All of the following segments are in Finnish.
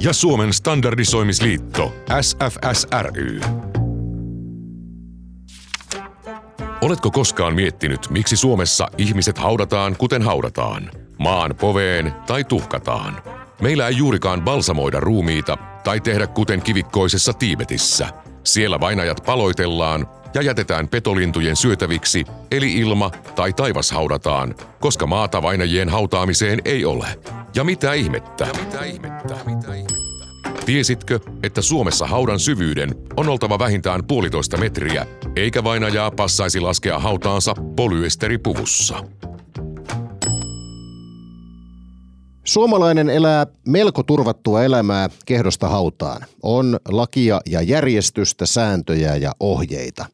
ja Suomen standardisoimisliitto SFSRY. Oletko koskaan miettinyt, miksi Suomessa ihmiset haudataan kuten haudataan? Maan poveen tai tuhkataan. Meillä ei juurikaan balsamoida ruumiita tai tehdä kuten kivikkoisessa Tiibetissä. Siellä vainajat paloitellaan ja jätetään petolintujen syötäviksi, eli ilma tai taivas haudataan, koska maata vainajien hautaamiseen ei ole. Ja mitä ihmettä? Mitä ihmettä? Mitä ihmettä? Tiesitkö, että Suomessa haudan syvyyden on oltava vähintään puolitoista metriä, eikä vainajaa passaisi laskea hautaansa polyesteripuvussa? Suomalainen elää melko turvattua elämää kehdosta hautaan. On lakia ja järjestystä, sääntöjä ja ohjeita.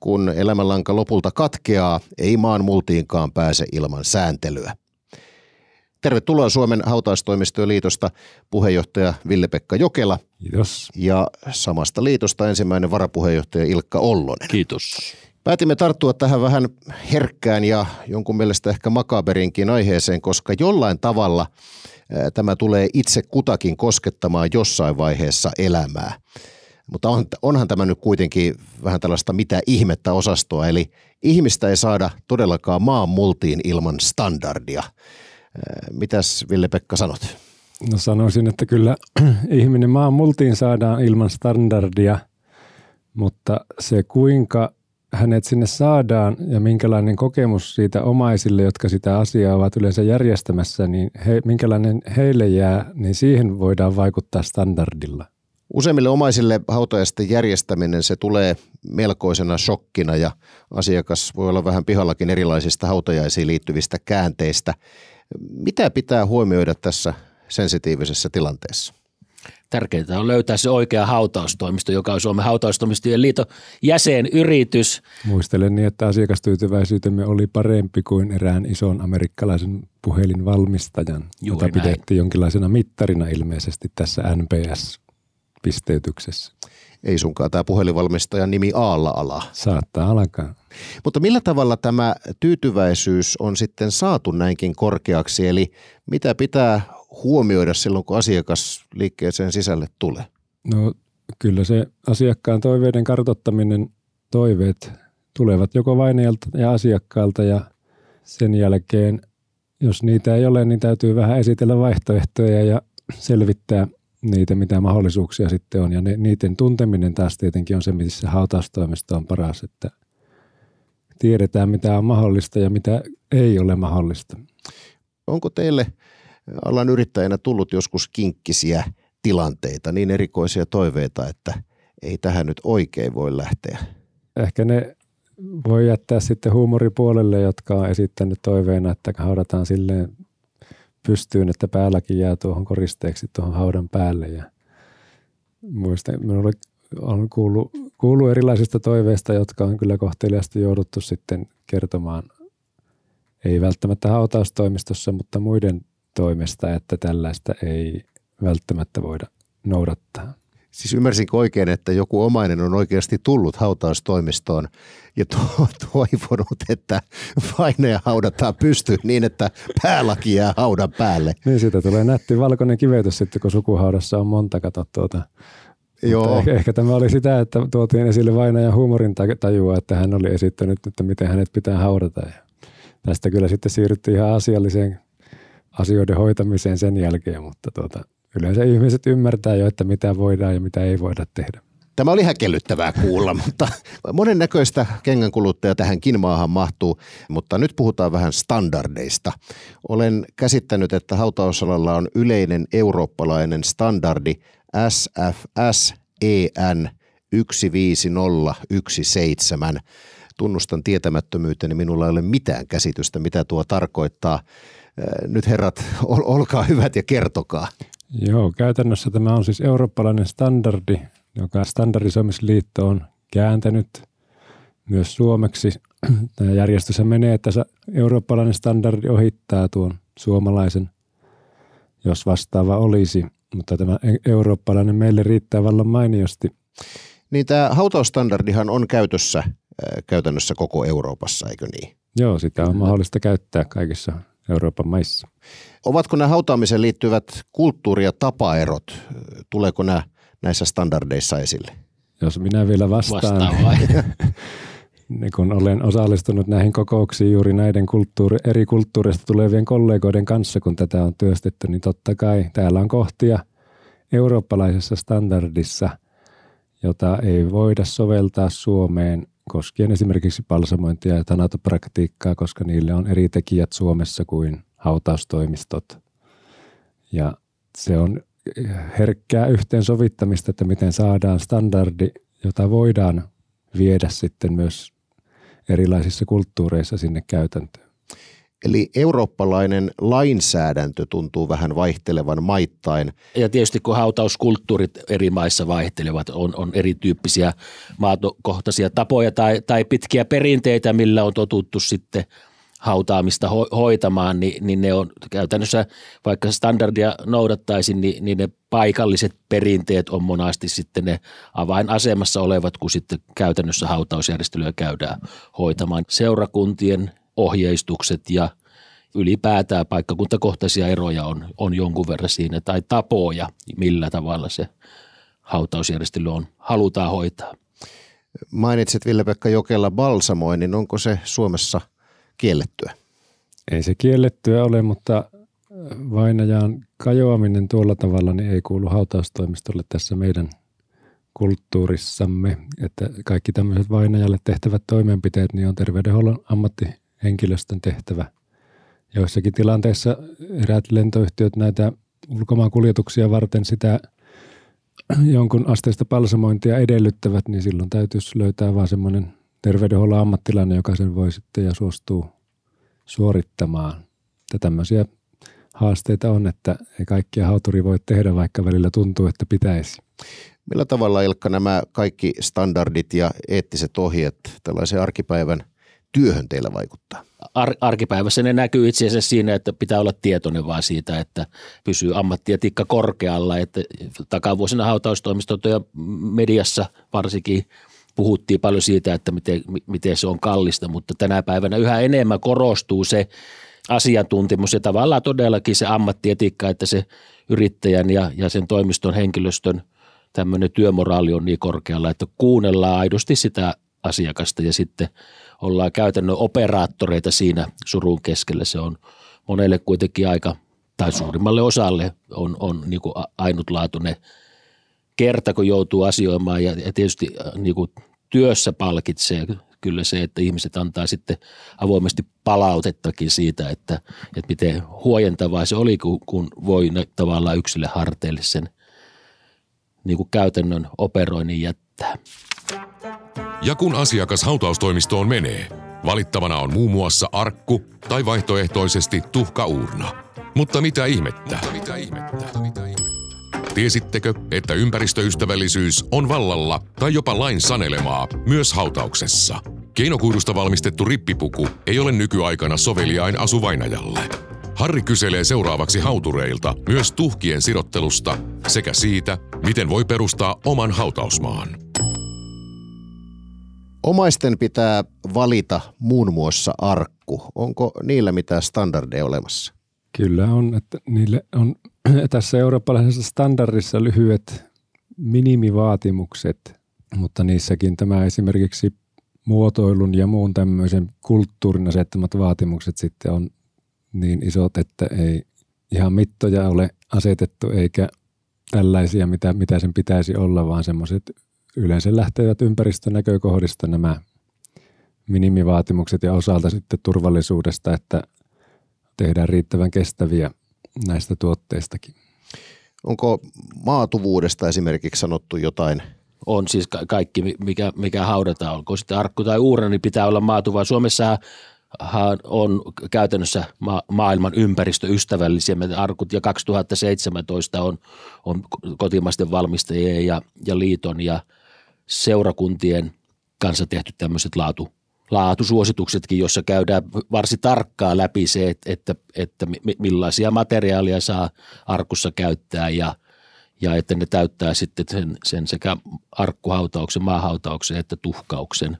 Kun elämänlanka lopulta katkeaa, ei maan multiinkaan pääse ilman sääntelyä. Tervetuloa Suomen hautaustoimistojen liitosta puheenjohtaja Ville-Pekka Jokela. Kiitos. Ja samasta liitosta ensimmäinen varapuheenjohtaja Ilkka Ollonen. Kiitos. Päätimme tarttua tähän vähän herkkään ja jonkun mielestä ehkä makaberinkin aiheeseen, koska jollain tavalla tämä tulee itse kutakin koskettamaan jossain vaiheessa elämää. Mutta on, onhan tämä nyt kuitenkin vähän tällaista mitä ihmettä osastoa, eli ihmistä ei saada todellakaan maan multiin ilman standardia. Mitäs Ville-Pekka sanot? No sanoisin, että kyllä ihminen maan multiin saadaan ilman standardia, mutta se kuinka hänet sinne saadaan ja minkälainen kokemus siitä omaisille, jotka sitä asiaa ovat yleensä järjestämässä, niin he, minkälainen heille jää, niin siihen voidaan vaikuttaa standardilla. Useimmille omaisille hautajaisten järjestäminen se tulee melkoisena shokkina ja asiakas voi olla vähän pihallakin erilaisista hautajaisiin liittyvistä käänteistä. Mitä pitää huomioida tässä sensitiivisessä tilanteessa? Tärkeintä on löytää se oikea hautaustoimisto, joka on Suomen hautaustoimistojen liiton jäsenyritys. Muistelen niin, että asiakastyytyväisyytemme oli parempi kuin erään ison amerikkalaisen puhelinvalmistajan, Juuri jota näin. pidettiin jonkinlaisena mittarina ilmeisesti tässä NPS-pisteytyksessä. Ei sunkaan tämä puhelinvalmistajan nimi Aalla ala. Saattaa alkaa. Mutta millä tavalla tämä tyytyväisyys on sitten saatu näinkin korkeaksi? Eli mitä pitää huomioida silloin, kun asiakas liikkeeseen sisälle tulee? No kyllä se asiakkaan toiveiden kartottaminen, toiveet tulevat joko vainajalta ja asiakkaalta ja sen jälkeen, jos niitä ei ole, niin täytyy vähän esitellä vaihtoehtoja ja selvittää niitä, mitä mahdollisuuksia sitten on. Ja ne, niiden tunteminen taas tietenkin on se, missä hautaustoimisto on paras, että tiedetään, mitä on mahdollista ja mitä ei ole mahdollista. Onko teille alan yrittäjänä tullut joskus kinkkisiä tilanteita, niin erikoisia toiveita, että ei tähän nyt oikein voi lähteä? Ehkä ne voi jättää sitten huumoripuolelle, jotka on esittänyt toiveena, että haudataan silleen pystyyn, että päälläkin jää tuohon koristeeksi tuohon haudan päälle. Ja muistan, minulle on kuullut, kuullut erilaisista toiveista, jotka on kyllä kohteliasti jouduttu sitten kertomaan, ei välttämättä hautaustoimistossa, mutta muiden toimesta, että tällaista ei välttämättä voida noudattaa. Siis ymmärsinkö oikein, että joku omainen on oikeasti tullut hautaustoimistoon ja to- toivonut, että vainaja haudataan pystyyn niin, että päälaki jää haudan päälle. Niin, siitä tulee nätti valkoinen kivetys sitten, kun sukuhaudassa on monta, kato tuota. Joo. Ehkä, ehkä, tämä oli sitä, että tuotiin esille vainajan huumorin tajua, että hän oli esittänyt, että miten hänet pitää haudata. Ja tästä kyllä sitten siirryttiin ihan asialliseen asioiden hoitamiseen sen jälkeen, mutta tuota, yleensä ihmiset ymmärtää jo, että mitä voidaan ja mitä ei voida tehdä. Tämä oli häkellyttävää kuulla, mutta monennäköistä kengänkuluttajaa tähänkin maahan mahtuu, mutta nyt puhutaan vähän standardeista. Olen käsittänyt, että hautausalalla on yleinen eurooppalainen standardi SFS EN 15017. Tunnustan tietämättömyyteni, minulla ei ole mitään käsitystä, mitä tuo tarkoittaa. Nyt herrat, ol, olkaa hyvät ja kertokaa. Joo, käytännössä tämä on siis eurooppalainen standardi, joka standardisoimisliitto on kääntänyt myös suomeksi. Tämä järjestys menee, että se eurooppalainen standardi ohittaa tuon suomalaisen, jos vastaava olisi, mutta tämä e- eurooppalainen meille riittää vallan mainiosti. Niin tämä hautausstandardihan on käytössä äh, käytännössä koko Euroopassa, eikö niin? Joo, sitä on mahdollista käyttää kaikissa Euroopan maissa. Ovatko nämä hautaamiseen liittyvät kulttuuri- ja tapaerot, tuleeko nämä näissä standardeissa esille? Jos minä vielä vastaan, Vastaan niin kun olen osallistunut näihin kokouksiin juuri näiden kulttuuri, eri kulttuureista tulevien kollegoiden kanssa, kun tätä on työstetty, niin totta kai täällä on kohtia eurooppalaisessa standardissa, jota ei voida soveltaa Suomeen koskien esimerkiksi palsamointia ja tanatopraktiikkaa, koska niille on eri tekijät Suomessa kuin hautaustoimistot. Ja se on herkkää yhteensovittamista, että miten saadaan standardi, jota voidaan viedä sitten myös erilaisissa kulttuureissa sinne käytäntöön. Eli eurooppalainen lainsäädäntö tuntuu vähän vaihtelevan maittain. Ja tietysti kun hautauskulttuurit eri maissa vaihtelevat, on, on erityyppisiä maatokohtaisia tapoja tai, tai pitkiä perinteitä, millä on totuttu sitten hautaamista ho- hoitamaan, niin, niin ne on käytännössä, vaikka standardia noudattaisin, niin, niin ne paikalliset perinteet on monasti sitten ne avainasemassa olevat, kun sitten käytännössä hautausjärjestelyä käydään hoitamaan. Seurakuntien ohjeistukset ja ylipäätään paikkakuntakohtaisia eroja on, on jonkun verran siinä, tai tapoja, millä tavalla se hautausjärjestely on, halutaan hoitaa. Mainitsit Ville-Pekka Jokela balsamoinnin, onko se Suomessa kiellettyä? Ei se kiellettyä ole, mutta vainajan kajoaminen tuolla tavalla niin ei kuulu hautaustoimistolle tässä meidän kulttuurissamme, että kaikki tämmöiset vainajalle tehtävät toimenpiteet niin on terveydenhuollon ammattihenkilöstön tehtävä. Joissakin tilanteissa eräät lentoyhtiöt näitä ulkomaankuljetuksia varten sitä jonkun asteista palsamointia edellyttävät, niin silloin täytyisi löytää vaan semmoinen terveydenhuollon ammattilainen, joka sen voi sitten ja suostuu suorittamaan. Että tämmöisiä haasteita on, että ei kaikkia hauturi voi tehdä, vaikka välillä tuntuu, että pitäisi. Millä tavalla Ilkka nämä kaikki standardit ja eettiset ohjeet tällaisen arkipäivän työhön teillä vaikuttaa? Ar- arkipäivässä ne näkyy itse asiassa siinä, että pitää olla tietoinen vaan siitä, että pysyy ammattietiikka korkealla. Että takavuosina hautaustoimistot ja mediassa varsinkin puhuttiin paljon siitä, että miten, miten se on kallista, mutta tänä päivänä yhä enemmän korostuu se asiantuntemus ja tavallaan todellakin se ammattietiikka, että se yrittäjän ja, ja sen toimiston henkilöstön tämmöinen työmoraali on niin korkealla, että kuunnellaan aidosti sitä asiakasta ja sitten ollaan käytännön operaattoreita siinä surun keskellä. Se on monelle kuitenkin aika, tai suurimmalle osalle on, on niin kuin ainutlaatuinen kerta, kun joutuu asioimaan ja, ja tietysti niin kuin työssä palkitsee kyllä se, että ihmiset antaa sitten avoimesti palautettakin siitä, että, että miten huojentavaa se oli, kun, kun voi tavallaan yksilö harteille sen niin kuin käytännön operoinnin jättää. Ja kun asiakas hautaustoimistoon menee, valittavana on muun muassa arkku tai vaihtoehtoisesti tuhkauurna. Mutta mitä ihmettä? Mitä ihmettä? Mitä ihmettä? Tiesittekö, että ympäristöystävällisyys on vallalla tai jopa lain sanelemaa myös hautauksessa? Keinokuidusta valmistettu rippipuku ei ole nykyaikana soveliain asuvainajalle. Harri kyselee seuraavaksi hautureilta myös tuhkien sirottelusta sekä siitä, miten voi perustaa oman hautausmaan. Omaisten pitää valita muun muassa arkku. Onko niillä mitään standardeja olemassa? Kyllä on, että niille on tässä eurooppalaisessa standardissa lyhyet minimivaatimukset, mutta niissäkin tämä esimerkiksi muotoilun ja muun tämmöisen kulttuurin asettamat vaatimukset sitten on niin isot, että ei ihan mittoja ole asetettu eikä tällaisia, mitä, mitä sen pitäisi olla, vaan semmoiset yleensä lähtevät ympäristönäkökohdista nämä minimivaatimukset ja osalta sitten turvallisuudesta, että tehdään riittävän kestäviä näistä tuotteistakin. Onko maatuvuudesta esimerkiksi sanottu jotain? On siis ka- kaikki, mikä, mikä haudataan, onko sitten arkku tai uura, niin pitää olla maatuva. Suomessa on käytännössä ma- maailman ympäristöystävällisiä arkut ja 2017 on, on kotimaisten valmistajien ja, ja liiton ja seurakuntien kanssa tehty tämmöiset laatu, laatusuosituksetkin, jossa käydään varsin tarkkaa läpi se, että, että, että millaisia materiaaleja saa arkussa käyttää ja, ja että ne täyttää sitten sen, sen sekä arkkuhautauksen, maahautauksen että tuhkauksen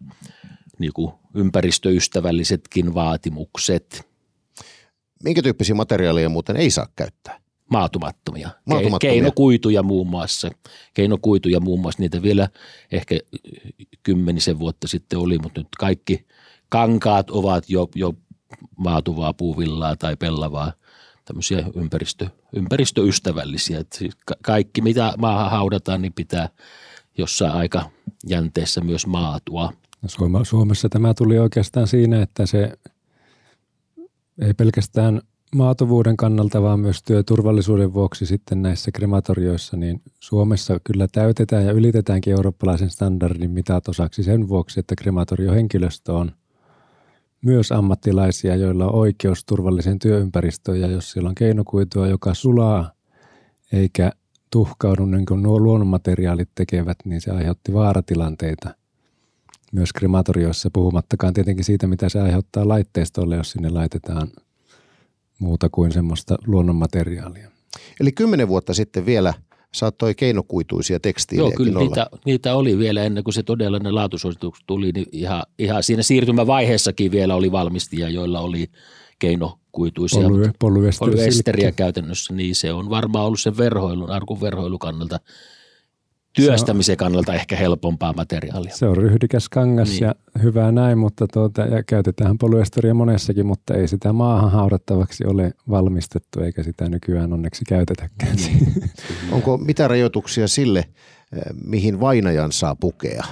niin kuin ympäristöystävällisetkin vaatimukset. Minkä tyyppisiä materiaaleja muuten ei saa käyttää? Maatumattomia. Maatumattomia. Keinokuituja muun muassa. Keinokuituja muun muassa. Niitä vielä ehkä kymmenisen vuotta sitten oli, mutta nyt kaikki kankaat ovat jo, jo maatuvaa puuvillaa tai pellavaa tämmöisiä ympäristö, ympäristöystävällisiä. Että siis kaikki, mitä maahan haudataan, niin pitää jossain aika jänteessä myös maatua. No Suomessa tämä tuli oikeastaan siinä, että se ei pelkästään maatuvuuden kannalta, vaan myös työturvallisuuden vuoksi sitten näissä krematorioissa, niin Suomessa kyllä täytetään ja ylitetäänkin eurooppalaisen standardin mitat osaksi sen vuoksi, että krematoriohenkilöstö on myös ammattilaisia, joilla on oikeus turvalliseen työympäristöön ja jos siellä on keinokuitua, joka sulaa eikä tuhkaudu niin kuin nuo luonnonmateriaalit tekevät, niin se aiheutti vaaratilanteita myös krematorioissa, puhumattakaan tietenkin siitä, mitä se aiheuttaa laitteistolle, jos sinne laitetaan muuta kuin semmoista luonnonmateriaalia. Eli kymmenen vuotta sitten vielä saattoi keinokuituisia tekstiilejäkin Joo, kyllä olla. niitä, niitä, oli vielä ennen kuin se todellinen laatusuositus tuli, niin ihan, ihan siinä siirtymävaiheessakin vielä oli valmistajia, joilla oli keinokuituisia. Polyesteriä käytännössä, niin se on varmaan ollut sen verhoilun, arkun verhoilukannalta työstämisen kannalta ehkä helpompaa materiaalia. Se on ryhdikäs kangas niin. ja hyvää näin, mutta tuota, ja käytetään polyesteria monessakin, mutta ei sitä maahan haudattavaksi ole valmistettu eikä sitä nykyään onneksi käytetäkään. Niin. Onko mitä rajoituksia sille, eh, mihin vainajan saa pukea?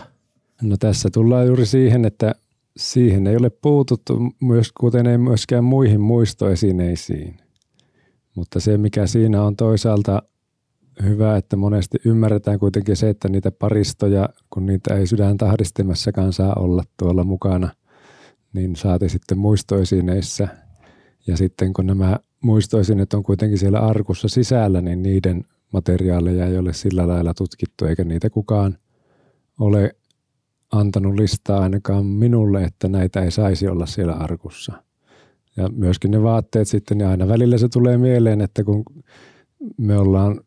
No tässä tullaan juuri siihen, että siihen ei ole puututtu, myös, kuten ei myöskään muihin muistoesineisiin. Mutta se, mikä siinä on toisaalta hyvä, että monesti ymmärretään kuitenkin se, että niitä paristoja, kun niitä ei sydän tahdistimassakaan saa olla tuolla mukana, niin saati sitten muistoesineissä. Ja sitten kun nämä muistoesineet on kuitenkin siellä arkussa sisällä, niin niiden materiaaleja ei ole sillä lailla tutkittu, eikä niitä kukaan ole antanut listaa ainakaan minulle, että näitä ei saisi olla siellä arkussa. Ja myöskin ne vaatteet sitten, ja aina välillä se tulee mieleen, että kun me ollaan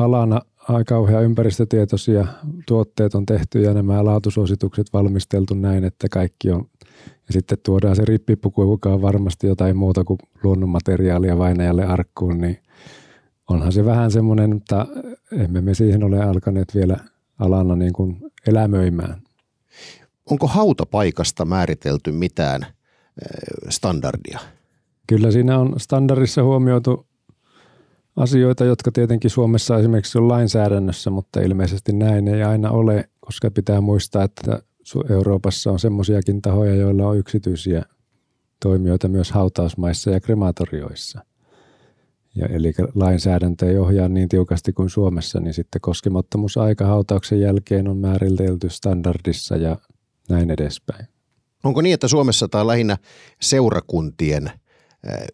alana aika kauhean ympäristötietoisia tuotteet on tehty ja nämä laatusuositukset valmisteltu näin, että kaikki on. Ja sitten tuodaan se rippipuku, joka on varmasti jotain muuta kuin luonnonmateriaalia vainajalle arkkuun, niin onhan se vähän semmoinen, mutta emme me siihen ole alkaneet vielä alana niin kuin elämöimään. Onko hautapaikasta määritelty mitään standardia? Kyllä siinä on standardissa huomioitu asioita, jotka tietenkin Suomessa esimerkiksi on lainsäädännössä, mutta ilmeisesti näin ei aina ole, koska pitää muistaa, että Euroopassa on semmoisiakin tahoja, joilla on yksityisiä toimijoita myös hautausmaissa ja krematorioissa. Ja eli lainsäädäntö ei ohjaa niin tiukasti kuin Suomessa, niin sitten koskemattomuusaika hautauksen jälkeen on määritelty standardissa ja näin edespäin. Onko niin, että Suomessa tämä on lähinnä seurakuntien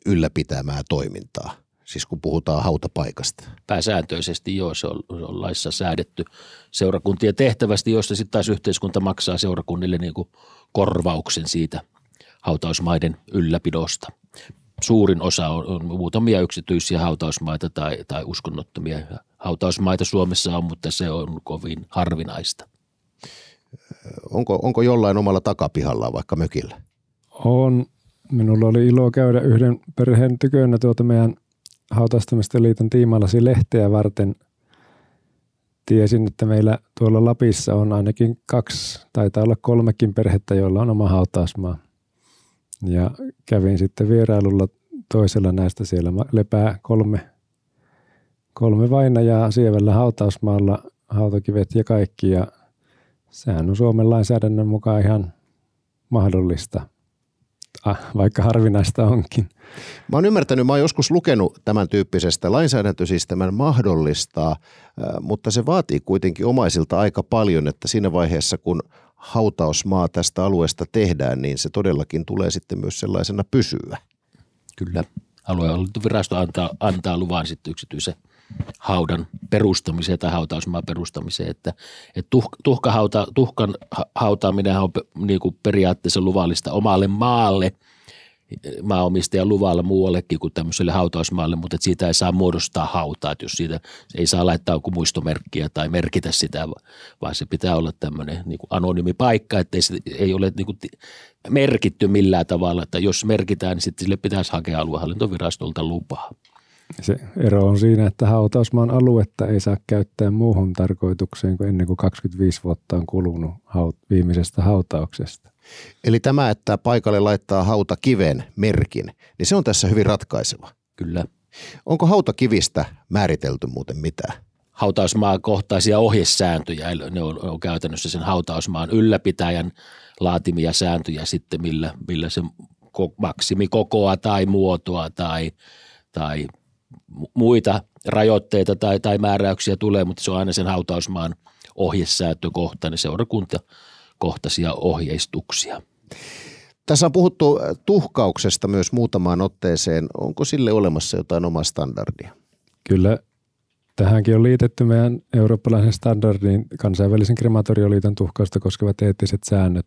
ylläpitämää toimintaa? Siis kun puhutaan hautapaikasta. Pääsääntöisesti joo, se on, on laissa säädetty seurakuntien tehtävästi, joista sitten taas yhteiskunta maksaa seurakunnille niin kuin korvauksen siitä hautausmaiden ylläpidosta. Suurin osa on, on muutamia yksityisiä hautausmaita tai, tai uskonnottomia. Hautausmaita Suomessa on, mutta se on kovin harvinaista. Onko, onko jollain omalla takapihalla vaikka mökillä? On. Minulla oli ilo käydä yhden perheen tykönä tuota meidän Hautaustamisten liiton tiimalasi lehteä varten tiesin, että meillä tuolla Lapissa on ainakin kaksi, taitaa olla kolmekin perhettä, joilla on oma hautausmaa. Ja kävin sitten vierailulla toisella näistä siellä lepää kolme, kolme vainajaa sievällä hautausmaalla, hautakivet ja kaikki. Ja sehän on Suomen lainsäädännön mukaan ihan mahdollista ah, vaikka harvinaista onkin. Mä oon ymmärtänyt, mä oon joskus lukenut tämän tyyppisestä lainsäädäntö siis tämän mahdollistaa, mutta se vaatii kuitenkin omaisilta aika paljon, että siinä vaiheessa kun hautausmaa tästä alueesta tehdään, niin se todellakin tulee sitten myös sellaisena pysyä. Kyllä. Aluehallintovirasto antaa, antaa luvan sitten yksityisen haudan perustamiseen tai hautausmaan perustamiseen, että, että tuh, tuhkahauta, tuhkan hautaaminen on niin kuin periaatteessa luvallista omalle maalle – maanomistajan luvalla muuallekin kuin tämmöiselle hautausmaalle, mutta siitä ei saa muodostaa hautaa, että jos siitä ei saa laittaa joku muistomerkkiä tai merkitä sitä, vaan se pitää olla tämmöinen niin kuin anonyymi paikka, että se ei ole niin kuin merkitty millään tavalla, että jos merkitään, niin sitten sille pitäisi hakea aluehallintovirastolta lupaa. Se ero on siinä, että hautausmaan aluetta ei saa käyttää muuhun tarkoitukseen kuin ennen kuin 25 vuotta on kulunut viimeisestä hautauksesta. Eli tämä, että paikalle laittaa hautakiven merkin, niin se on tässä hyvin ratkaiseva. Kyllä. Onko hautakivistä määritelty muuten mitään? Hautausmaan kohtaisia ohjesääntöjä, ne on, on käytännössä sen hautausmaan ylläpitäjän laatimia sääntöjä sitten, millä, millä se maksimikokoa tai muotoa tai, tai muita rajoitteita tai, tai määräyksiä tulee, mutta se on aina sen hautausmaan ohjesääntökohtainen seurakunta – kohtaisia ohjeistuksia. Tässä on puhuttu tuhkauksesta myös muutamaan otteeseen. Onko sille olemassa jotain omaa standardia? Kyllä tähänkin on liitetty meidän eurooppalaisen standardin kansainvälisen krematorioliiton tuhkausta koskevat eettiset säännöt,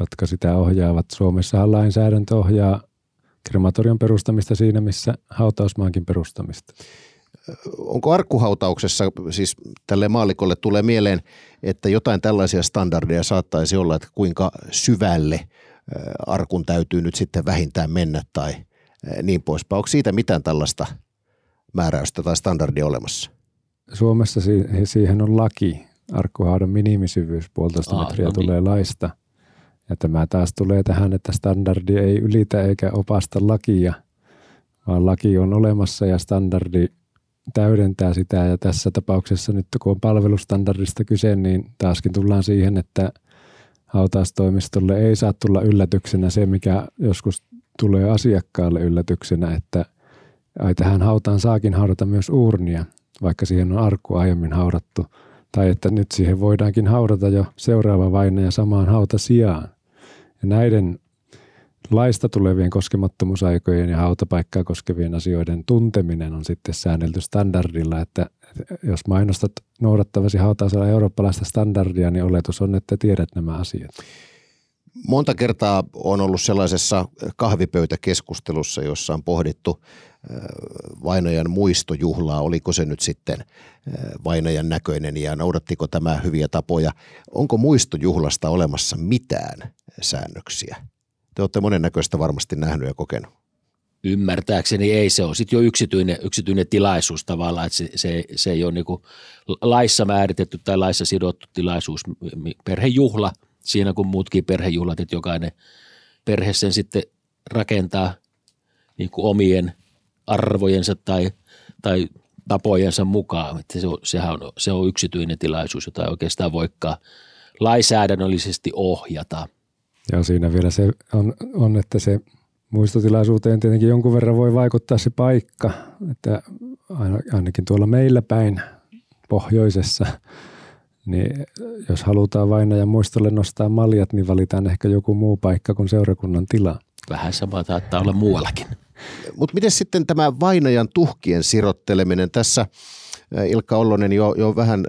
jotka sitä ohjaavat. Suomessahan lainsäädäntö ohjaa krematorion perustamista siinä, missä hautausmaankin perustamista onko arkkuhautauksessa, siis tälle maalikolle tulee mieleen, että jotain tällaisia standardeja saattaisi olla, että kuinka syvälle arkun täytyy nyt sitten vähintään mennä tai niin poispäin. Onko siitä mitään tällaista määräystä tai standardia olemassa? Suomessa siihen on laki. Arkkuhaudan minimisyvyys puolitoista metriä no niin. tulee laista. Ja tämä taas tulee tähän, että standardi ei ylitä eikä opasta lakia, vaan laki on olemassa ja standardi täydentää sitä. Ja tässä tapauksessa nyt kun on palvelustandardista kyse, niin taaskin tullaan siihen, että hautaustoimistolle ei saa tulla yllätyksenä se, mikä joskus tulee asiakkaalle yllätyksenä, että ai tähän hautaan saakin haudata myös uurnia, vaikka siihen on arkku aiemmin haudattu, tai että nyt siihen voidaankin haudata jo seuraava vainaja samaan hauta sijaan. Ja näiden laista tulevien koskemattomuusaikojen ja hautapaikkaa koskevien asioiden tunteminen on sitten säännelty standardilla, että jos mainostat noudattavasi hautausalla eurooppalaista standardia, niin oletus on, että tiedät nämä asiat. Monta kertaa on ollut sellaisessa kahvipöytäkeskustelussa, jossa on pohdittu vainajan muistojuhlaa, oliko se nyt sitten äh, vainajan näköinen ja noudattiko tämä hyviä tapoja. Onko muistojuhlasta olemassa mitään säännöksiä? Te olette monennäköistä varmasti nähnyt ja kokenut. Ymmärtääkseni ei, se on sitten jo yksityinen, yksityinen tilaisuus tavallaan, että se, se, se ei ole niin laissa määritetty tai laissa sidottu tilaisuus, perhejuhla, siinä kuin muutkin perhejuhlat, että jokainen perhe sen sitten rakentaa niin kuin omien arvojensa tai, tai tapojensa mukaan. Että se, on, sehän on, se on yksityinen tilaisuus, jota ei oikeastaan voikaan lainsäädännöllisesti ohjata. Ja siinä vielä se on, on, että se muistotilaisuuteen tietenkin jonkun verran voi vaikuttaa se paikka, että ainakin tuolla meillä päin pohjoisessa, niin jos halutaan vainajan muistolle nostaa maljat, niin valitaan ehkä joku muu paikka kuin seurakunnan tila. Vähän sama saattaa olla muuallakin. Mutta miten sitten tämä vainajan tuhkien sirotteleminen tässä – Ilkka Ollonen jo, jo vähän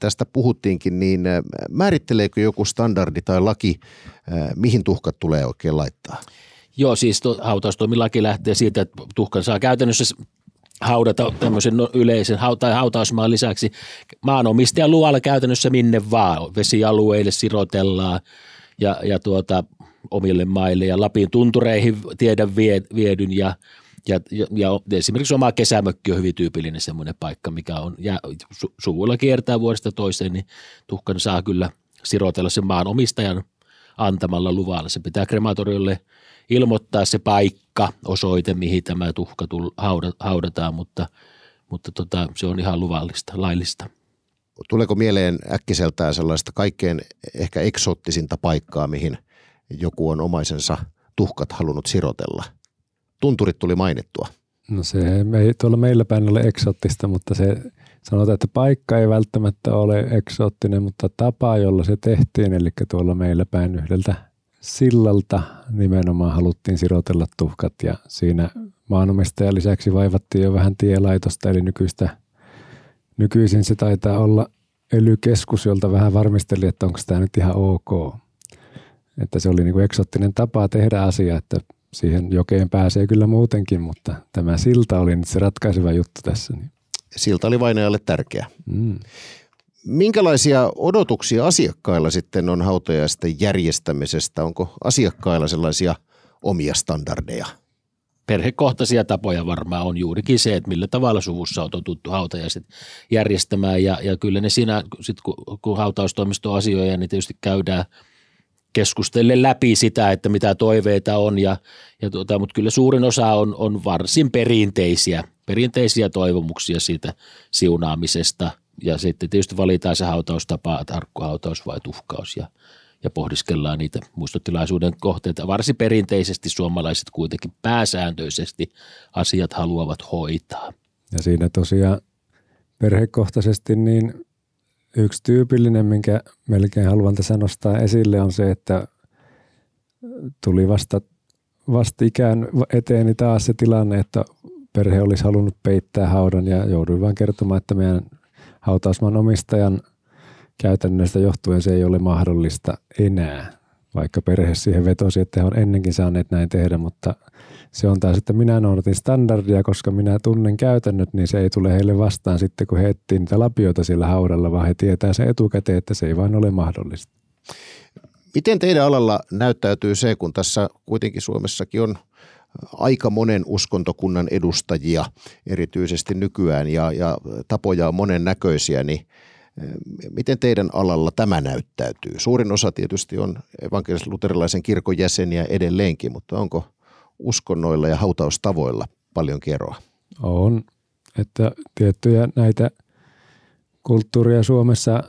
tästä puhuttiinkin, niin määritteleekö joku standardi tai laki, mihin tuhkat tulee oikein laittaa? Joo, siis hautaustoimilaki lähtee siitä, että tuhkan saa käytännössä haudata tämmöisen no, yleisen tai hautausmaan lisäksi maanomistajan luolla käytännössä minne vaan. Vesialueille sirotellaan ja, ja tuota, omille maille ja Lapin tuntureihin tiedän vie, viedyn ja – ja, ja, ja esimerkiksi oma kesämökki on hyvin tyypillinen semmoinen paikka, mikä on, ja su, suvuilla kiertää vuodesta toiseen, niin tuhkan saa kyllä sirotella sen maan omistajan antamalla luvalla. Se pitää krematoriolle ilmoittaa se paikka, osoite, mihin tämä tuhka tull, haudataan, mutta, mutta tota, se on ihan luvallista, laillista. Tuleeko mieleen äkkiseltään sellaista kaikkein ehkä eksoottisinta paikkaa, mihin joku on omaisensa tuhkat halunnut sirotella – tunturit tuli mainittua. No se ei tuolla meillä päin ole eksottista, mutta se sanotaan, että paikka ei välttämättä ole eksoottinen, mutta tapa, jolla se tehtiin, eli tuolla meillä päin yhdeltä sillalta nimenomaan haluttiin sirotella tuhkat ja siinä maanomistajan lisäksi vaivattiin jo vähän tielaitosta, eli nykyistä, nykyisin se taitaa olla ely-keskus, jolta vähän varmisteli, että onko tämä nyt ihan ok. Että se oli niin kuin eksottinen tapa tehdä asia, että siihen jokeen pääsee kyllä muutenkin, mutta tämä silta oli nyt se ratkaiseva juttu tässä. Niin. Silta oli vainajalle tärkeä. Mm. Minkälaisia odotuksia asiakkailla sitten on hautajaisten järjestämisestä? Onko asiakkailla sellaisia omia standardeja? Perhekohtaisia tapoja varmaan on juurikin se, että millä tavalla suvussa on totuttu hautajaiset järjestämään ja, ja kyllä ne siinä, sit kun, kun hautaustoimisto asioja, niin tietysti käydään – keskustelle läpi sitä, että mitä toiveita on, ja, ja tuota, mutta kyllä suurin osa on, on varsin perinteisiä, perinteisiä toivomuksia siitä siunaamisesta, ja sitten tietysti valitaan se hautaustapa, tarkkuhautaus vai tuhkaus, ja, ja pohdiskellaan niitä muistotilaisuuden kohteita. Varsin perinteisesti suomalaiset kuitenkin pääsääntöisesti asiat haluavat hoitaa. Ja siinä tosiaan perhekohtaisesti niin Yksi tyypillinen, minkä melkein haluan tässä nostaa esille, on se, että tuli vasta vastikään eteeni taas se tilanne, että perhe olisi halunnut peittää haudan ja jouduin vain kertomaan, että meidän hautausmaan omistajan käytännöstä johtuen se ei ole mahdollista enää, vaikka perhe siihen vetosi, että he on ennenkin saaneet näin tehdä, mutta se on taas, että minä noudatin standardia, koska minä tunnen käytännöt, niin se ei tule heille vastaan sitten, kun he etsii niitä lapioita sillä haudalla, vaan he tietää se etukäteen, että se ei vain ole mahdollista. Miten teidän alalla näyttäytyy se, kun tässä kuitenkin Suomessakin on aika monen uskontokunnan edustajia erityisesti nykyään ja, ja tapoja on monen näköisiä, niin eh, Miten teidän alalla tämä näyttäytyy? Suurin osa tietysti on evankelis-luterilaisen kirkon jäseniä edelleenkin, mutta onko uskonnoilla ja hautaustavoilla paljon keroa? On, että tiettyjä näitä kulttuuria Suomessa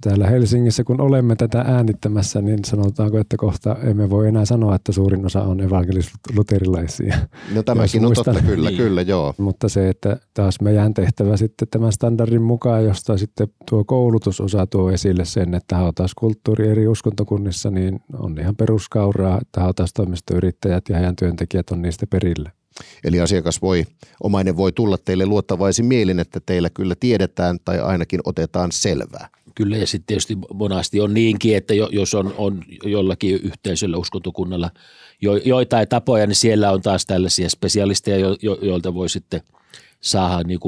täällä Helsingissä, kun olemme tätä äänittämässä, niin sanotaanko, että kohta emme voi enää sanoa, että suurin osa on evankelis-luterilaisia. No tämäkin on totta, kyllä, niin. kyllä, joo. Mutta se, että taas meidän tehtävä sitten tämän standardin mukaan, josta sitten tuo koulutusosa tuo esille sen, että hautauskulttuuri eri uskontokunnissa, niin on ihan peruskauraa, että hautaustoimistoyrittäjät ja heidän työntekijät on niistä perillä. Eli asiakas voi, omainen voi tulla teille luottavaisin mielin, että teillä kyllä tiedetään tai ainakin otetaan selvää. Kyllä ja sitten tietysti monasti on niinkin, että jos on, on jollakin yhteisöllä, uskontokunnalla jo, joitain tapoja, niin siellä on taas tällaisia spesialisteja, jo, jo, joilta voi sitten saada niin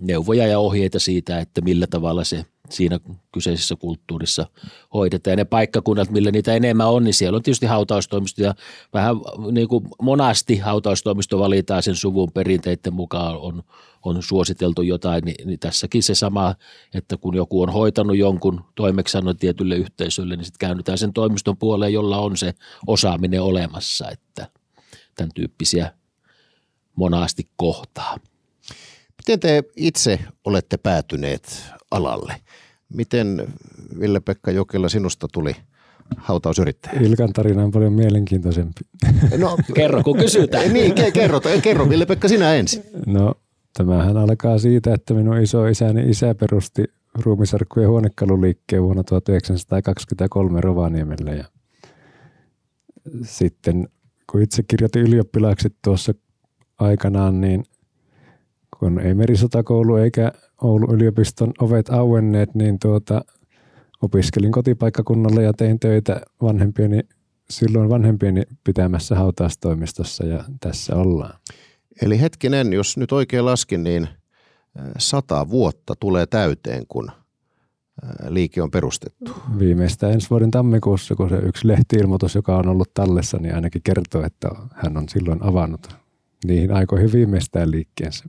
neuvoja ja ohjeita siitä, että millä tavalla se siinä kyseisessä kulttuurissa hoidetaan. Ja ne paikkakunnat, millä niitä enemmän on, niin siellä on tietysti hautaustoimisto ja vähän niin kuin monasti hautaustoimisto valitaan sen suvun perinteiden mukaan on, on suositeltu jotain, niin, niin tässäkin se sama, että kun joku on hoitanut jonkun toimeksannon tietylle yhteisölle, niin sitten käännytään sen toimiston puoleen, jolla on se osaaminen olemassa, että tämän tyyppisiä monasti kohtaa. Miten te itse olette päätyneet alalle? Miten Ville-Pekka Jokela sinusta tuli hautausyrittäjä? Ilkan tarina on paljon mielenkiintoisempi. No, kerro, kun kysytään. niin, kerro, kerro Ville-Pekka sinä ensin. No, tämähän alkaa siitä, että minun iso isäni isä perusti ruumisarkkujen huonekaluliikkeen vuonna 1923 Rovaniemellä ja sitten kun itse kirjoitin ylioppilaaksi tuossa aikanaan, niin kun ei merisotakoulu eikä Oulun yliopiston ovet auenneet, niin tuota, opiskelin kotipaikkakunnalla ja tein töitä vanhempieni, silloin vanhempieni pitämässä hautaustoimistossa ja tässä ollaan. Eli hetkinen, jos nyt oikein laskin, niin sata vuotta tulee täyteen, kun liike on perustettu. Viimeistään ensi vuoden tammikuussa, kun se yksi lehtiilmoitus, joka on ollut tallessa, niin ainakin kertoo, että hän on silloin avannut niihin aikoihin viimeistään liikkeensä.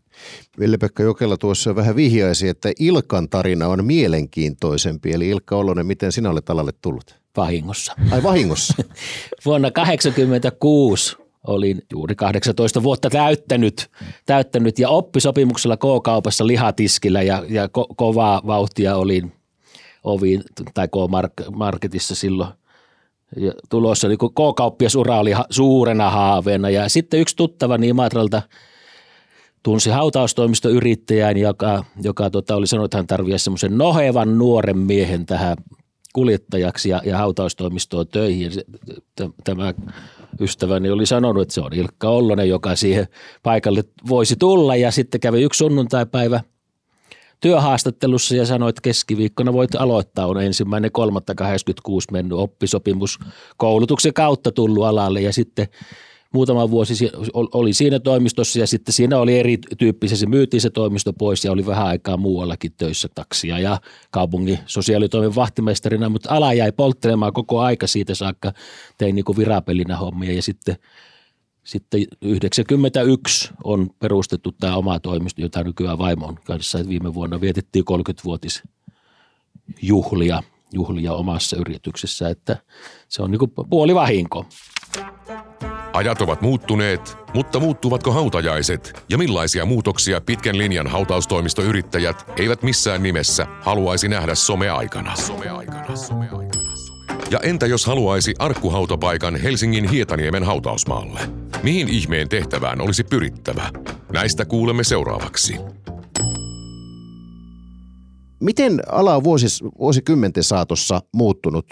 Ville-Pekka Jokela tuossa vähän vihjaisi, että Ilkan tarina on mielenkiintoisempi. Eli Ilkka Olonen, miten sinä olet alalle tullut? Vahingossa. Ai vahingossa? Vuonna 1986 olin juuri 18 vuotta täyttänyt, täyttänyt ja oppisopimuksella K-kaupassa lihatiskillä ja, ja ko- kovaa vauhtia olin oviin tai K-marketissa silloin ja tulossa. Niin K-kauppiasura oli ha- suurena haaveena ja sitten yksi tuttava niin Imatralta tunsi hautaustoimistoyrittäjän, joka, joka tota, oli sanonut, että hän tarvitsee semmoisen nohevan nuoren miehen tähän kuljettajaksi ja, ja hautaustoimistoon töihin. Tämä ystäväni oli sanonut, että se on Ilkka Ollonen, joka siihen paikalle voisi tulla ja sitten kävi yksi sunnuntaipäivä työhaastattelussa ja sanoi, että keskiviikkona voit aloittaa, on ensimmäinen 3.86 mennyt oppisopimuskoulutuksen kautta tullut alalle. Ja sitten – muutama vuosi oli siinä toimistossa ja sitten siinä oli erityyppisesti, se myytiin se toimisto pois ja oli vähän aikaa muuallakin töissä taksia ja kaupungin sosiaalitoimen vahtimestarina, mutta ala jäi polttelemaan koko aika siitä saakka, tein niin virapelinä hommia ja sitten sitten 91 on perustettu tämä oma toimisto, jota nykyään vaimon kanssa viime vuonna vietettiin 30-vuotis juhlia, omassa yrityksessä, että se on niin puoli vahinko. Ajat ovat muuttuneet, mutta muuttuvatko hautajaiset ja millaisia muutoksia pitkän linjan hautaustoimistoyrittäjät eivät missään nimessä haluaisi nähdä someaikana? Someaikana, someaikana. Ja entä jos haluaisi arkkuhautapaikan Helsingin Hietaniemen hautausmaalle? Mihin ihmeen tehtävään olisi pyrittävä? Näistä kuulemme seuraavaksi. Miten ala on vuosis, vuosikymmenten saatossa muuttunut?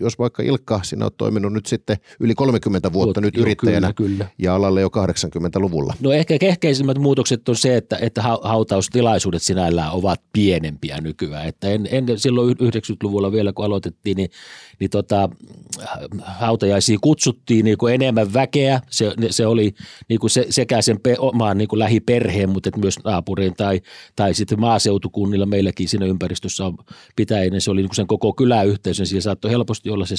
Jos vaikka Ilkka, sinä olet toiminut nyt sitten yli 30 vuotta Tuot, nyt yrittäjänä kyllä, kyllä. ja alalle jo 80-luvulla. No ehkä keskeisimmät muutokset on se, että, että hautaustilaisuudet sinällään ovat pienempiä nykyään. Että en, en silloin 90-luvulla vielä kun aloitettiin, niin niin tota, hautajaisiin kutsuttiin niin kuin enemmän väkeä. Se, se oli niin kuin se, sekä sen pe, omaan niin kuin lähiperheen, mutta myös naapurin tai, tai sitten maaseutukunnilla meilläkin siinä ympäristössä on pitäinen. Se oli niin kuin sen koko kyläyhteisön. Siellä saattoi helposti olla se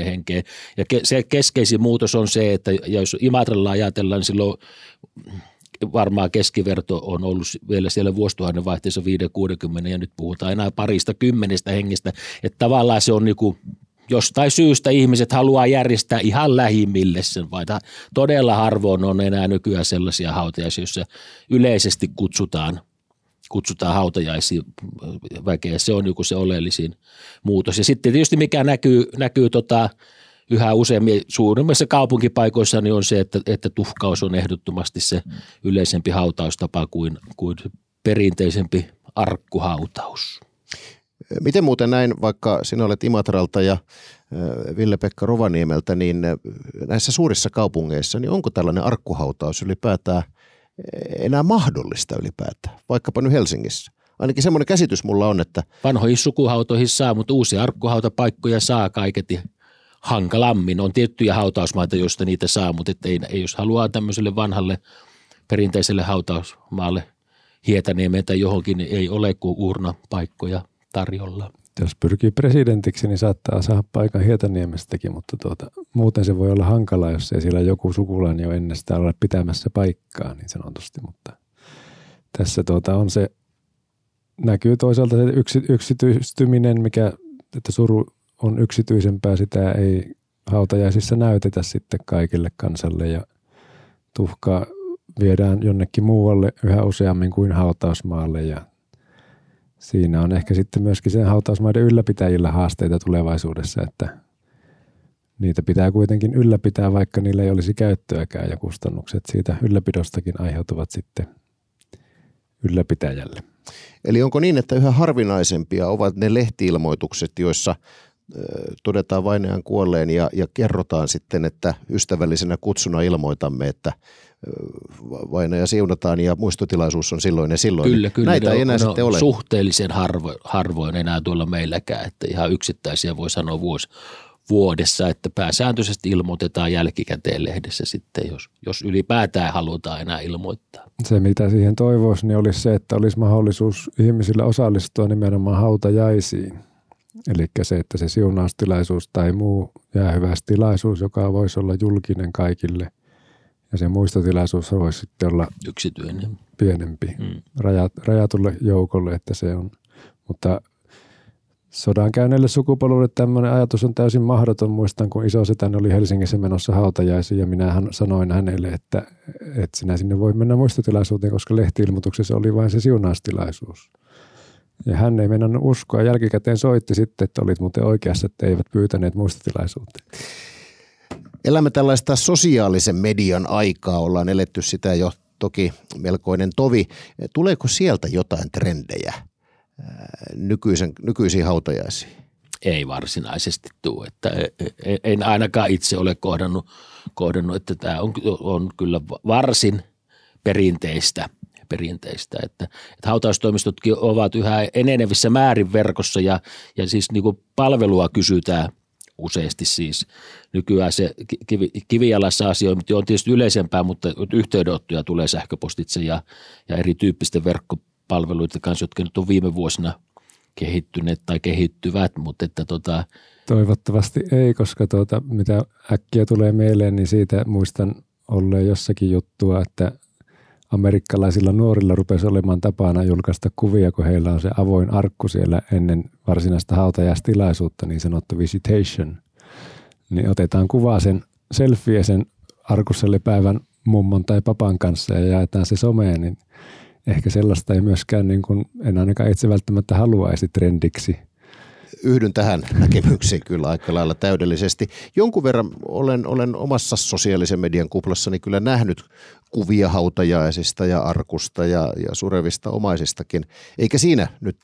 100-150 henkeä. Ja ke, se keskeisin muutos on se, että jos Imatralla ajatellaan, niin silloin varmaan keskiverto on ollut vielä siellä vuosituhannen vaihteessa 5-60 ja nyt puhutaan enää parista kymmenestä hengestä. Että tavallaan se on niin kuin jostain syystä ihmiset haluaa järjestää ihan lähimmille sen, vai todella harvoin on enää nykyään sellaisia hautajaisia, joissa yleisesti kutsutaan kutsutaan hautajaisia väkeä. Se on niin se oleellisin muutos. Ja sitten tietysti mikä näkyy, näkyy tota, yhä useammin suurimmissa kaupunkipaikoissa niin on se, että, että tuhkaus on ehdottomasti se yleisempi hautaustapa kuin, kuin perinteisempi arkkuhautaus. Miten muuten näin, vaikka sinä olet Imatralta ja Ville-Pekka Rovaniemeltä, niin näissä suurissa kaupungeissa, niin onko tällainen arkkuhautaus ylipäätään enää mahdollista ylipäätään, vaikkapa nyt Helsingissä? Ainakin semmoinen käsitys mulla on, että... Vanhoihin sukuhautoihin saa, mutta uusia arkkuhautapaikkoja saa kaiketi hankalammin. On tiettyjä hautausmaita, joista niitä saa, mutta ei, ei, jos haluaa tämmöiselle vanhalle perinteiselle hautausmaalle Hietaniemeen tai johonkin, niin ei ole kuin urnapaikkoja tarjolla. Jos pyrkii presidentiksi, niin saattaa saada paikan Hietaniemestäkin, mutta tuota, muuten se voi olla hankala, jos ei siellä joku sukulainen jo ennestään ole pitämässä paikkaa niin sanotusti. Mutta tässä tuota on se, näkyy toisaalta se yksi, yksityistyminen, mikä, että suru, on yksityisempää, sitä ei hautajaisissa näytetä sitten kaikille kansalle ja tuhka viedään jonnekin muualle yhä useammin kuin hautausmaalle ja siinä on ehkä sitten myöskin sen hautausmaiden ylläpitäjillä haasteita tulevaisuudessa, että niitä pitää kuitenkin ylläpitää, vaikka niillä ei olisi käyttöäkään ja kustannukset siitä ylläpidostakin aiheutuvat sitten ylläpitäjälle. Eli onko niin, että yhä harvinaisempia ovat ne lehtiilmoitukset, joissa todetaan vainajan kuolleen ja, ja kerrotaan sitten, että ystävällisenä kutsuna ilmoitamme, että vainaja siunataan ja muistotilaisuus on silloin ja silloin. Kyllä, kyllä. Näitä ei enää sitten ole. Suhteellisen harvo, harvoin enää tuolla meilläkään, että ihan yksittäisiä voi sanoa vuosi, vuodessa, että pääsääntöisesti ilmoitetaan jälkikäteen lehdessä sitten, jos, jos ylipäätään halutaan enää ilmoittaa. Se, mitä siihen toivoisi, niin olisi se, että olisi mahdollisuus ihmisillä osallistua nimenomaan hautajaisiin Eli se, että se siunaustilaisuus tai muu jäähyväistilaisuus, joka voisi olla julkinen kaikille, ja se muistotilaisuus voisi sitten olla yksityinen, pienempi, mm. rajat, rajatulle joukolle, että se on. Mutta sodan käyneille sukupolville tämmöinen ajatus on täysin mahdoton. Muistan, kun iso setäni oli Helsingissä menossa hautajaisiin ja minä sanoin hänelle, että, että sinä sinne voi mennä muistotilaisuuteen, koska lehtiilmoituksessa oli vain se siunaustilaisuus. Ja hän ei mennä uskoa. Jälkikäteen soitti sitten, että olit muuten oikeassa, että eivät pyytäneet muistotilaisuuteen. Elämme tällaista sosiaalisen median aikaa, ollaan eletty sitä jo toki melkoinen tovi. Tuleeko sieltä jotain trendejä nykyisen, nykyisiin hautajaisiin? Ei varsinaisesti tule, että e, e, en ainakaan itse ole kohdannut, kohdannut että tämä on, on kyllä varsin perinteistä perinteistä. Että, että hautaustoimistotkin ovat yhä enenevissä määrin verkossa ja, ja siis niin kuin palvelua kysytään useasti siis. Nykyään se kivi, kivijalassa asiointi on tietysti yleisempää, mutta yhteydenottoja tulee sähköpostitse ja, ja erityyppisten verkkopalveluiden kanssa, jotka nyt on viime vuosina kehittyneet tai kehittyvät, mutta että tota, Toivottavasti ei, koska tuota, mitä äkkiä tulee mieleen, niin siitä muistan olleen jossakin juttua, että amerikkalaisilla nuorilla rupesi olemaan tapana julkaista kuvia, kun heillä on se avoin arkku siellä ennen varsinaista hautajaistilaisuutta, niin sanottu visitation. Niin otetaan kuvaa sen selfie sen arkussa päivän mummon tai papan kanssa ja jaetaan se someen, niin ehkä sellaista ei myöskään, niin kuin, en ainakaan itse välttämättä haluaisi trendiksi – yhdyn tähän näkemykseen kyllä aika lailla täydellisesti. Jonkun verran olen, olen omassa sosiaalisen median kuplassani kyllä nähnyt kuvia hautajaisista ja arkusta ja, ja surevista omaisistakin. Eikä siinä nyt,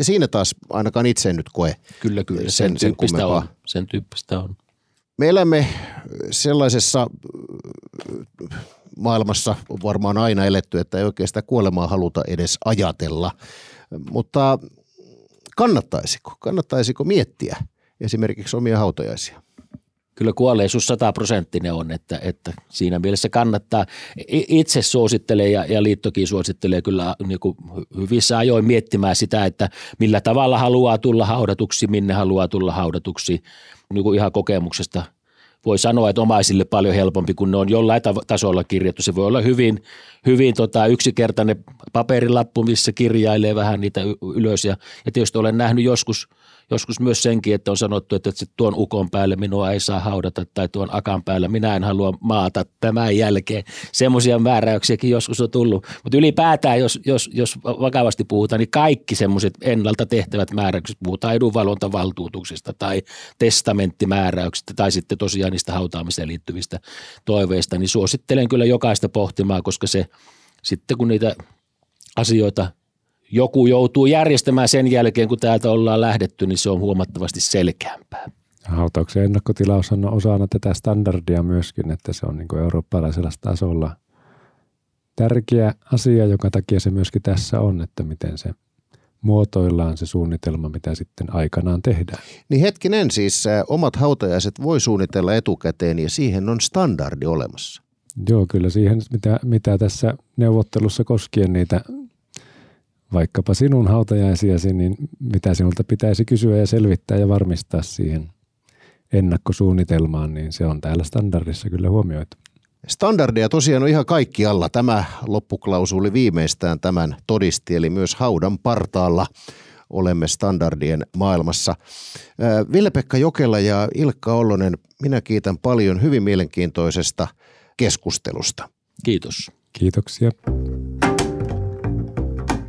siinä taas ainakaan itse nyt koe Kyllä, kyllä. Sen, sen, tyyppistä, on, sen tyyppistä on. Me elämme sellaisessa maailmassa varmaan aina eletty, että ei sitä kuolemaa haluta edes ajatella. Mutta Kannattaisiko? Kannattaisiko miettiä esimerkiksi omia hautajaisia? Kyllä kuolleisuus sataprosenttinen on, että, että siinä mielessä kannattaa. Itse suosittelee ja, ja liittokin suosittelee kyllä niin kuin hyvissä ajoin miettimään sitä, että millä tavalla haluaa tulla haudatuksi, minne haluaa tulla haudatuksi. Niin kuin ihan kokemuksesta – voi sanoa, että omaisille paljon helpompi, kun ne on jollain tasolla kirjattu. Se voi olla hyvin, hyvin tota, yksikertainen paperilappu, missä kirjailee vähän niitä ylös. Ja, ja tietysti olen nähnyt joskus – joskus myös senkin, että on sanottu, että tuon ukon päälle minua ei saa haudata tai tuon akan päällä minä en halua maata tämän jälkeen. Semmoisia määräyksiäkin joskus on tullut. Mutta ylipäätään, jos, jos, jos vakavasti puhutaan, niin kaikki semmoiset ennalta tehtävät määräykset, puhutaan edunvalvontavaltuutuksista tai testamenttimääräyksistä tai sitten tosiaan niistä hautaamiseen liittyvistä toiveista, niin suosittelen kyllä jokaista pohtimaan, koska se sitten kun niitä asioita joku joutuu järjestämään sen jälkeen, kun täältä ollaan lähdetty, niin se on huomattavasti selkeämpää. Hautauksen ennakkotilaus on osana tätä standardia myöskin, että se on niin kuin eurooppalaisella tasolla tärkeä asia, joka takia se myöskin tässä on, että miten se muotoillaan se suunnitelma, mitä sitten aikanaan tehdään. Niin hetkinen siis, omat hautajaiset voi suunnitella etukäteen ja siihen on standardi olemassa. Joo, kyllä siihen, mitä, mitä tässä neuvottelussa koskien niitä vaikkapa sinun hautajaisiasi, niin mitä sinulta pitäisi kysyä ja selvittää ja varmistaa siihen ennakkosuunnitelmaan, niin se on täällä standardissa kyllä huomioitu. Standardeja tosiaan on ihan kaikki alla. Tämä loppuklausuli viimeistään tämän todisti, eli myös haudan partaalla olemme standardien maailmassa. Ville-Pekka Jokela ja Ilkka Ollonen, minä kiitän paljon hyvin mielenkiintoisesta keskustelusta. Kiitos. Kiitoksia.